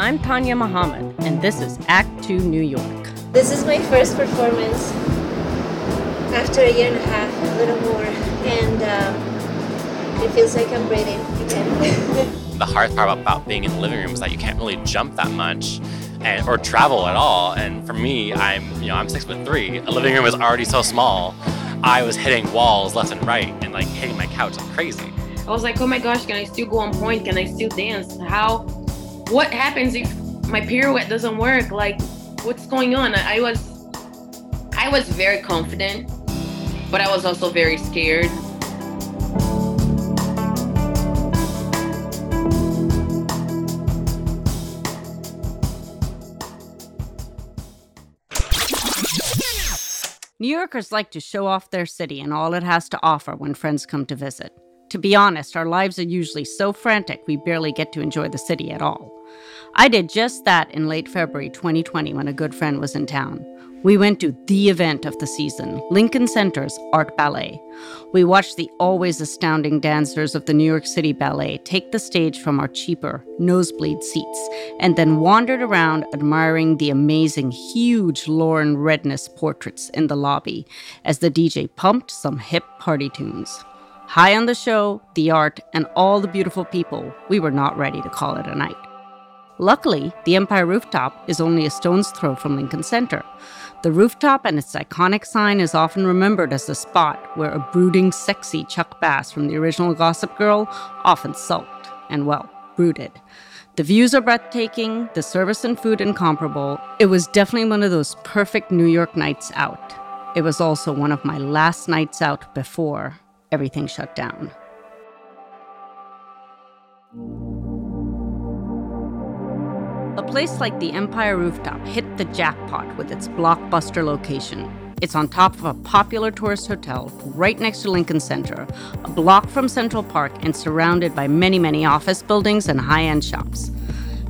I'm Tanya Muhammad, and this is Act Two New York. This is my first performance after a year and a half, a little more, and um, it feels like I'm breathing again. the hard part about being in the living room is that you can't really jump that much. And, or travel at all. And for me, I'm you know I'm six foot three. A living room is already so small. I was hitting walls left and right and like hitting my couch like crazy. I was like, oh my gosh, can I still go on pointe? Can I still dance? How? What happens if my pirouette doesn't work? Like, what's going on? I was, I was very confident, but I was also very scared. New Yorkers like to show off their city and all it has to offer when friends come to visit. To be honest, our lives are usually so frantic we barely get to enjoy the city at all. I did just that in late February 2020 when a good friend was in town. We went to the event of the season, Lincoln Center's Art Ballet. We watched the always astounding dancers of the New York City Ballet take the stage from our cheaper, nosebleed seats, and then wandered around admiring the amazing, huge Lauren Redniss portraits in the lobby as the DJ pumped some hip party tunes. High on the show, the art, and all the beautiful people, we were not ready to call it a night. Luckily, the Empire Rooftop is only a stone's throw from Lincoln Center. The rooftop and its iconic sign is often remembered as the spot where a brooding, sexy Chuck Bass from the original Gossip Girl often sulked and, well, brooded. The views are breathtaking, the service and food incomparable. It was definitely one of those perfect New York nights out. It was also one of my last nights out before everything shut down. A place like the Empire Rooftop hit the jackpot with its blockbuster location. It's on top of a popular tourist hotel right next to Lincoln Center, a block from Central Park, and surrounded by many, many office buildings and high end shops.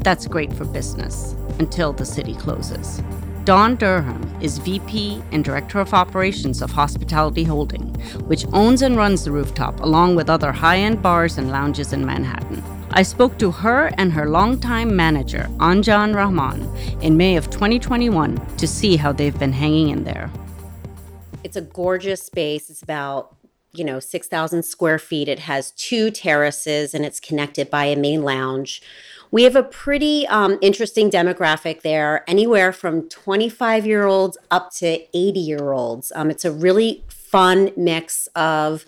That's great for business until the city closes. Dawn Durham is VP and Director of Operations of Hospitality Holding, which owns and runs the rooftop along with other high end bars and lounges in Manhattan. I spoke to her and her longtime manager, Anjan Rahman, in May of 2021 to see how they've been hanging in there. It's a gorgeous space. It's about you know 6,000 square feet. It has two terraces and it's connected by a main lounge we have a pretty um, interesting demographic there, anywhere from 25 year olds up to 80 year olds. Um, it's a really fun mix of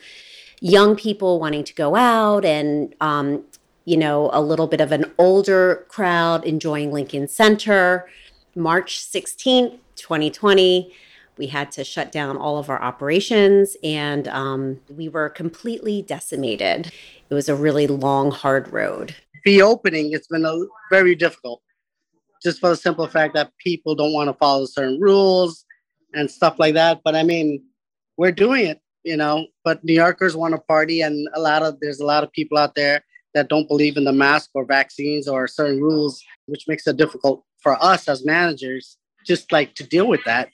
young people wanting to go out and, um, you know, a little bit of an older crowd enjoying Lincoln Center. March 16th, 2020 we had to shut down all of our operations and um, we were completely decimated. It was a really long, hard road reopening, it's been a, very difficult, just for the simple fact that people don't want to follow certain rules and stuff like that. But I mean, we're doing it, you know. But New Yorkers want to party, and a lot of there's a lot of people out there that don't believe in the mask or vaccines or certain rules, which makes it difficult for us as managers just like to deal with that.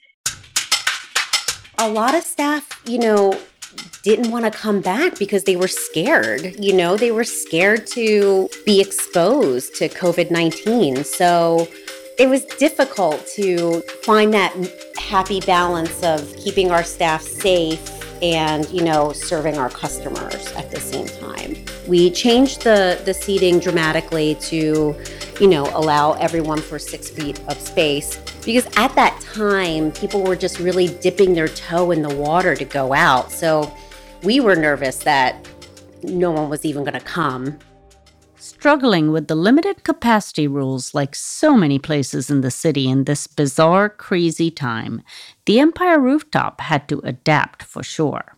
A lot of staff, you know, didn't want to come back because they were scared. You know, they were scared to be exposed to COVID 19. So it was difficult to find that happy balance of keeping our staff safe and, you know, serving our customers at the same time. We changed the, the seating dramatically to, you know, allow everyone for six feet of space because at that time, people were just really dipping their toe in the water to go out. So we were nervous that no one was even going to come. Struggling with the limited capacity rules, like so many places in the city in this bizarre, crazy time, the Empire Rooftop had to adapt for sure.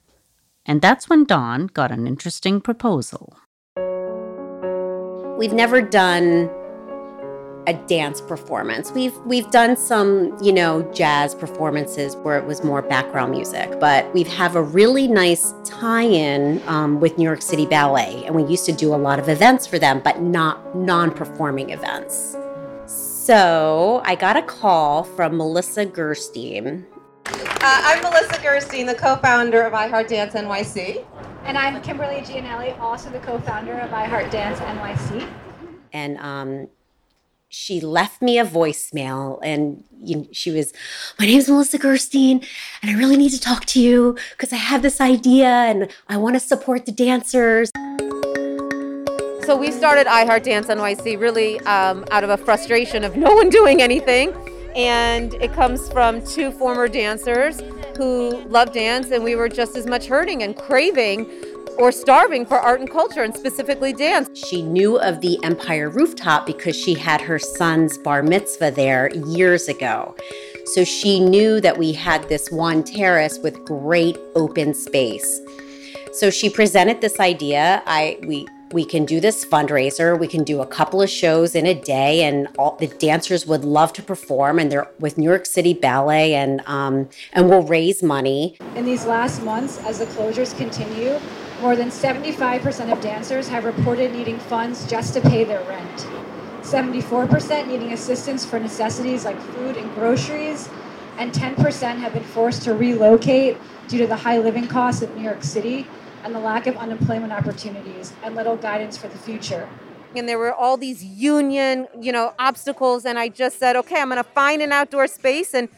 And that's when Dawn got an interesting proposal. We've never done a dance performance. We've we've done some, you know, jazz performances where it was more background music, but we have a really nice tie-in um, with New York City Ballet, and we used to do a lot of events for them, but not non-performing events. So I got a call from Melissa Gerstein. Uh, I'm Melissa Gerstein, the co-founder of iHeart Dance NYC. And I'm Kimberly Gianelli, also the co-founder of iHeart Dance NYC. And um, she left me a voicemail and you know, she was, My name's Melissa Gerstein, and I really need to talk to you because I have this idea and I want to support the dancers. So we started I Heart Dance NYC really um, out of a frustration of no one doing anything. And it comes from two former dancers who love dance, and we were just as much hurting and craving or starving for art and culture and specifically dance. She knew of the Empire Rooftop because she had her son's bar mitzvah there years ago. So she knew that we had this one terrace with great open space. So she presented this idea. I we we can do this fundraiser. We can do a couple of shows in a day, and all the dancers would love to perform. And they're with New York City Ballet, and um, and we'll raise money. In these last months, as the closures continue, more than 75% of dancers have reported needing funds just to pay their rent. 74% needing assistance for necessities like food and groceries, and 10% have been forced to relocate due to the high living costs of New York City and the lack of unemployment opportunities and little guidance for the future. And there were all these union, you know, obstacles and I just said, "Okay, I'm going to find an outdoor space and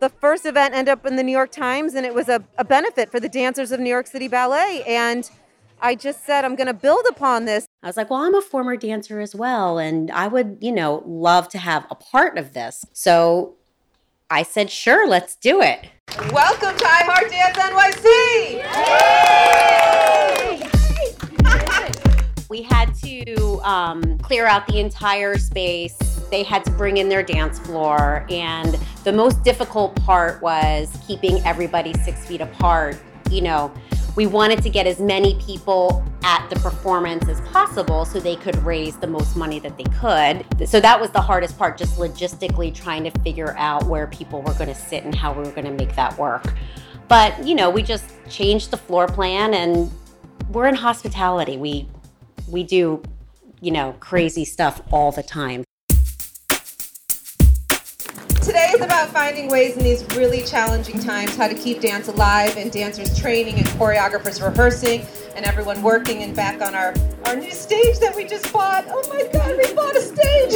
the first event ended up in the New York Times and it was a, a benefit for the dancers of New York City Ballet and I just said I'm going to build upon this. I was like, well, I'm a former dancer as well, and I would, you know, love to have a part of this. So I said, sure, let's do it. Welcome to I Heart Dance NYC! we had to um, clear out the entire space. They had to bring in their dance floor. And the most difficult part was keeping everybody six feet apart. You know, we wanted to get as many people at the performance as possible so they could raise the most money that they could. So that was the hardest part, just logistically trying to figure out where people were going to sit and how we were going to make that work. But, you know, we just changed the floor plan and we're in hospitality. We we do, you know, crazy stuff all the time. About finding ways in these really challenging times how to keep dance alive and dancers training and choreographers rehearsing and everyone working and back on our, our new stage that we just bought. Oh my God, we bought a stage!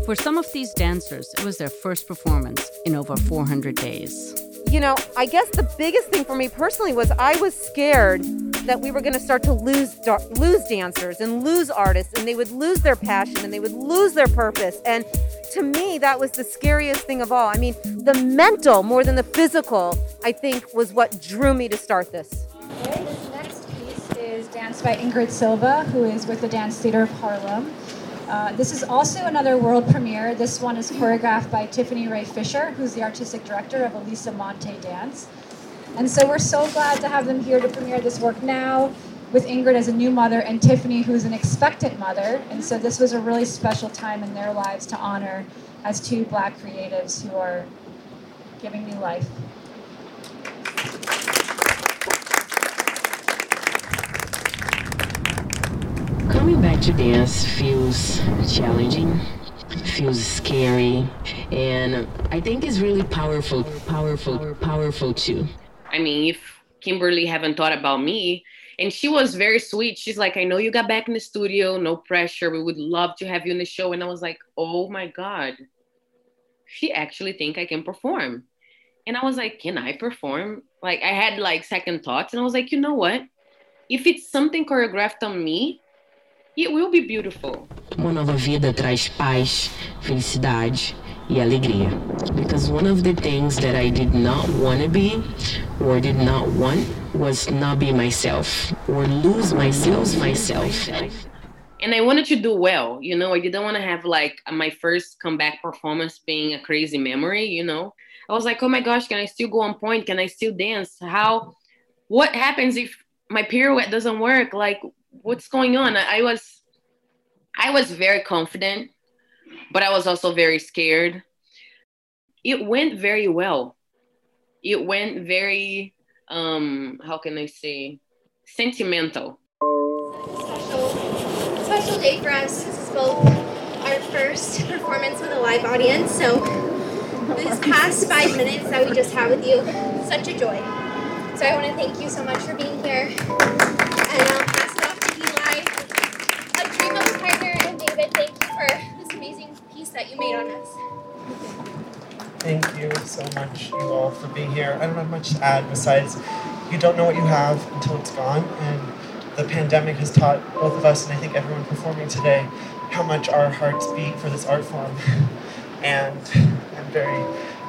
For some of these dancers, it was their first performance in over 400 days. You know, I guess the biggest thing for me personally was I was scared that we were going to start to lose lose dancers and lose artists and they would lose their passion and they would lose their purpose and to me that was the scariest thing of all i mean the mental more than the physical i think was what drew me to start this okay, this next piece is danced by ingrid silva who is with the dance theater of harlem uh, this is also another world premiere. This one is choreographed by Tiffany Rea-Fisher, who's the artistic director of Elisa Monte Dance. And so we're so glad to have them here to premiere this work now with Ingrid as a new mother and Tiffany, who's an expectant mother. And so this was a really special time in their lives to honor as two black creatives who are giving new life. Coming back to dance feels challenging, feels scary, and I think it's really powerful, powerful, powerful too. I mean, if Kimberly haven't thought about me, and she was very sweet. She's like, I know you got back in the studio, no pressure. We would love to have you in the show. And I was like, oh my God, she actually think I can perform. And I was like, can I perform? Like I had like second thoughts and I was like, you know what? If it's something choreographed on me, it will be beautiful. Uma nova vida traz paz, felicidade e alegria. Because one of the things that I did not want to be or did not want was not be myself or lose myself myself. And I wanted to do well, you know, I didn't want to have like my first comeback performance being a crazy memory, you know. I was like, oh my gosh, can I still go on pointe? Can I still dance? How, what happens if my pirouette doesn't work? Like, what's going on? I was, I was very confident but I was also very scared. It went very well. It went very, um, how can I say, sentimental. Special, special day for us. This is both our first performance with a live audience. So, this past five minutes that we just had with you, such a joy. So I want to thank you so much for being here. And that you made on us. Thank you so much, you all, for being here. I don't have much to add besides you don't know what you have until it's gone. And the pandemic has taught both of us, and I think everyone performing today, how much our hearts beat for this art form. And I'm very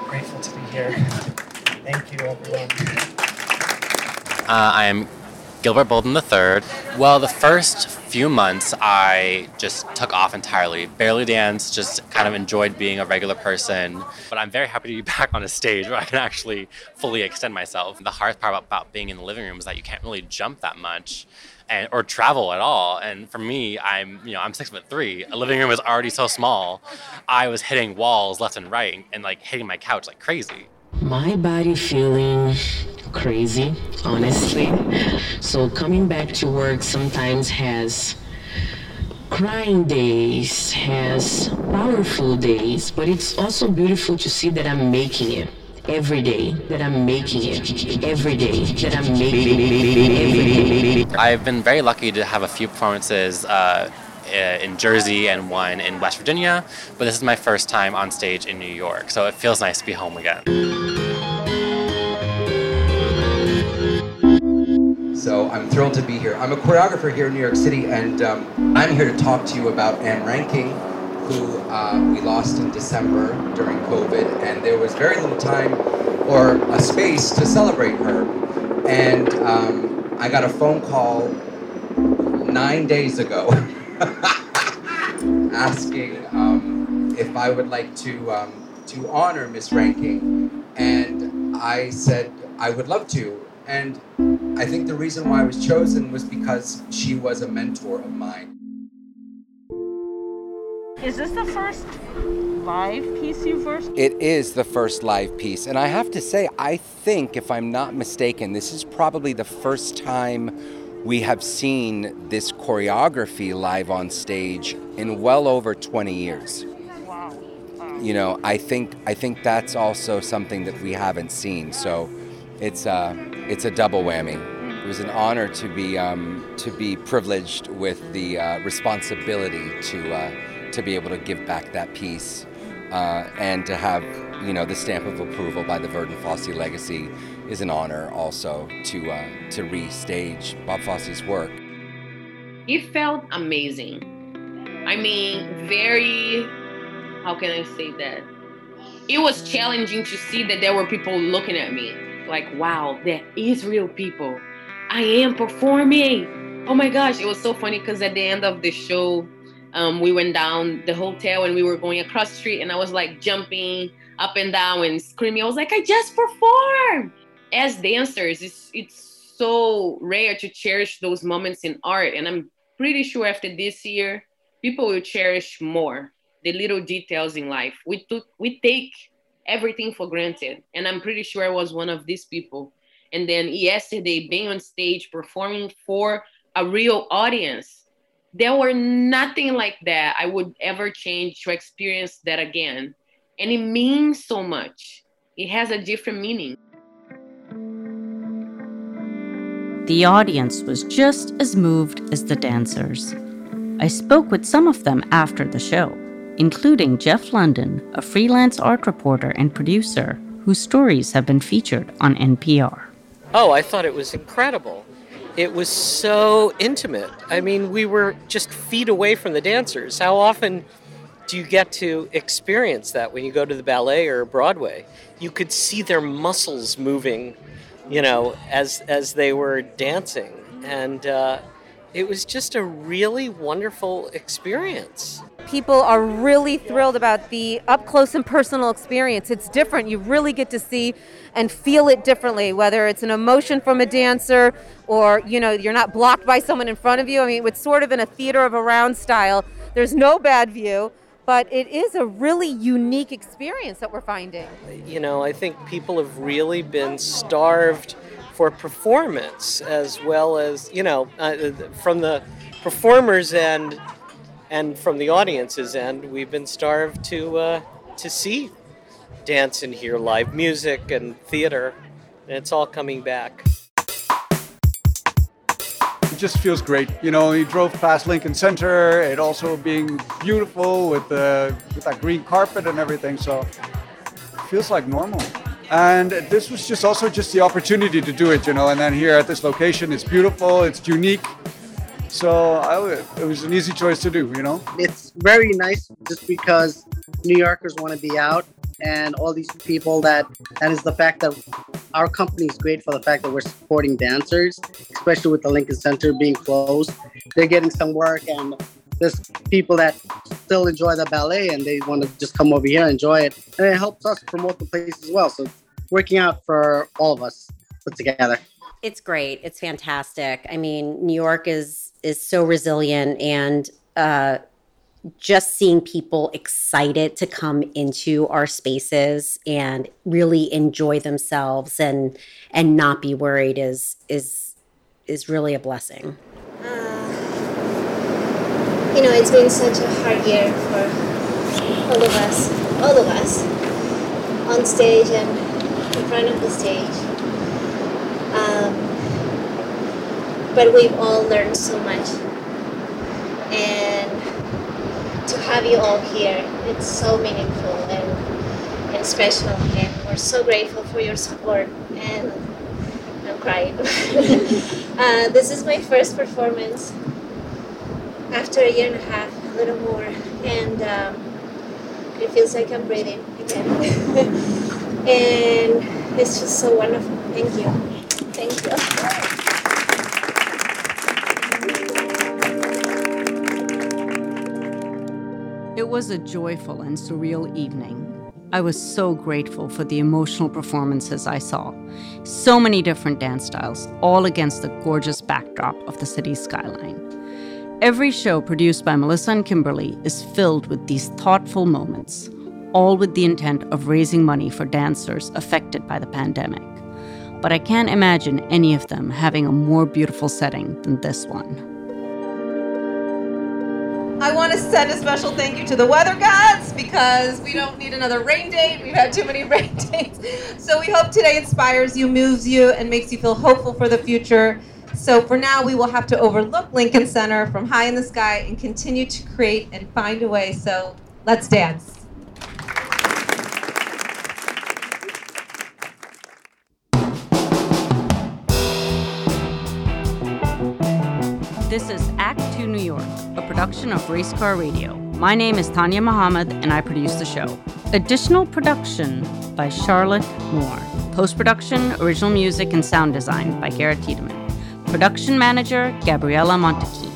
grateful to be here. Thank you, everyone. Uh, I am Gilbert Bolden III. Well, the first few months I just took off entirely. Barely danced, just kind of enjoyed being a regular person. But I'm very happy to be back on a stage where I can actually fully extend myself. The hardest part about, about being in the living room is that you can't really jump that much. And, or travel at all. And for me, I'm you know I'm six foot three. A living room is already so small. I was hitting walls left and right and, and like hitting my couch like crazy. My body feeling crazy, honestly. So coming back to work sometimes has crying days, has powerful days, but it's also beautiful to see that I'm making it every day, that I'm making it every day, that I'm making it. I've been very lucky to have a few performances uh, in Jersey and one in West Virginia, but this is my first time on stage in New York, so it feels nice to be home again. So I'm thrilled to be here. I'm a choreographer here in New York City, and um, I'm here to talk to you about Ann Reinking, who uh, we lost in December during COVID, and there was very little time or a space to celebrate her. And um, I got a phone call nine days ago asking um, if I would like to um, to honor Miss Reinking, and I said I would love to. And I think the reason why I was chosen was because she was a mentor of mine. Is this the first live piece you've worked? It is the first live piece. And I have to say, I think, if I'm not mistaken, this is probably the first time we have seen this choreography live on stage in well over 20 years. Wow. You know, I think I think that's also something that we haven't seen. So it's uh, it's a double whammy. It was an honor to be um, to be privileged with the uh, responsibility to uh, to be able to give back that piece uh, and to have you know the stamp of approval by the Verdon Fosse Legacy is an honor also to uh, to restage Bob Fosse's work. It felt amazing. I mean, very. How can I say that? It was challenging to see that there were people looking at me like, wow, there is real people. I am performing. Oh my gosh, it was so funny because at the end of the show, um, we went down the hotel and we were going across the street, and I was like jumping up and down and screaming. I was like, I just performed. As dancers, it's it's so rare to cherish those moments in art, and I'm pretty sure after this year, people will cherish more the little details in life. We took we take everything for granted. And I'm pretty sure I was one of these people. And then yesterday, being on stage performing for a real audience, there were nothing like that I would ever change to experience that again. And it means so much. It has a different meaning. The audience was just as moved as the dancers. I spoke with some of them after the show including Jeff London, a freelance art reporter and producer whose stories have been featured on NPR. Oh, I thought it was incredible. It was so intimate. I mean, we were just feet away from the dancers. How often do you get to experience that when you go to the ballet or Broadway? You could see their muscles moving, you know, as as they were dancing, and uh, it was just a really wonderful experience people are really thrilled about the up close and personal experience. It's different. You really get to see and feel it differently, whether it's an emotion from a dancer or, you know, you're not blocked by someone in front of you. I mean, it's sort of in a theater of around style. There's no bad view, but it is a really unique experience that we're finding. You know, I think people have really been starved for performance as well as, you know, uh, from the performers end and from the audience's end, we've been starved to uh, to see dance and hear live music and theater, and it's all coming back. It just feels great. You know, you drove past Lincoln Center, it also being beautiful with the with that green carpet and everything. So it feels like normal. And this was just also just the opportunity to do it, you know. And then here at this location, it's beautiful, it's unique. So I, it was an easy choice to do, you know. It's very nice just because New Yorkers want to be out and all these people that and is the fact that our company is great for the fact that we're supporting dancers, especially with the Lincoln Center being closed. They're getting some work and there's people that still enjoy the ballet and they want to just come over here and enjoy it. And it helps us promote the place as well. So working out for all of us put together. It's great. It's fantastic. I mean, New York is is so resilient and uh just seeing people excited to come into our spaces and really enjoy themselves and and not be worried is is is really a blessing. Uh, you know, it's been such a hard year for all of us, all of us, on stage and in front of the stage. Um, but we've all learned so much, and to have you all here. It's so meaningful and, and special, and we're so grateful for your support. And I'm crying. uh, this is my first performance after a year and a half, a little more, and um, it feels like I'm breathing again. and it's just so wonderful. Thank you. Thank you. Was a joyful and surreal evening. I was so grateful for the emotional performances I saw. So many different dance styles, all against the gorgeous backdrop of the city's skyline. Every show produced by Melissa and Kimberly is filled with these thoughtful moments, all with the intent of raising money for dancers affected by the pandemic. But I can't imagine any of them having a more beautiful setting than this one. I want to send a special thank you to the weather gods because we don't need another rain date. We've had too many rain dates. So we hope today inspires you, moves you, and makes you feel hopeful for the future. So for now, we will have to overlook Lincoln Center from high in the sky and continue to create and find a way. So let's dance. Production of Race Car Radio. My name is Tanya Muhammad, and I produce the show. Additional production by Charlotte Moore. Post production, original music, and sound design by Garrett Tiedemann. Production manager, Gabriella Montecchi.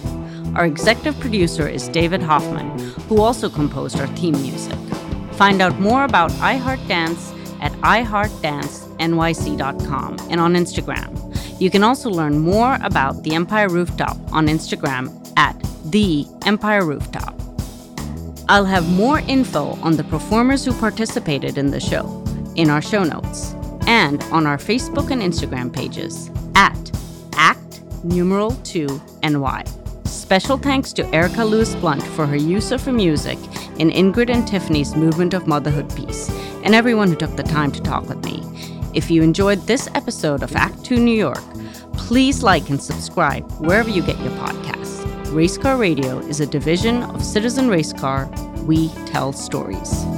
Our executive producer is David Hoffman, who also composed our theme music. Find out more about iHeart Dance at iHeartDanceNYC.com and on Instagram. You can also learn more about the Empire Rooftop on Instagram at the Empire Rooftop. I'll have more info on the performers who participated in the show in our show notes and on our Facebook and Instagram pages at Act Numeral 2 NY. Special thanks to Erica Lewis Blunt for her use of her music in Ingrid and Tiffany's Movement of Motherhood piece, and everyone who took the time to talk with me. If you enjoyed this episode of Act 2 New York, please like and subscribe wherever you get your podcasts. Racecar Radio is a division of Citizen Racecar. We tell stories.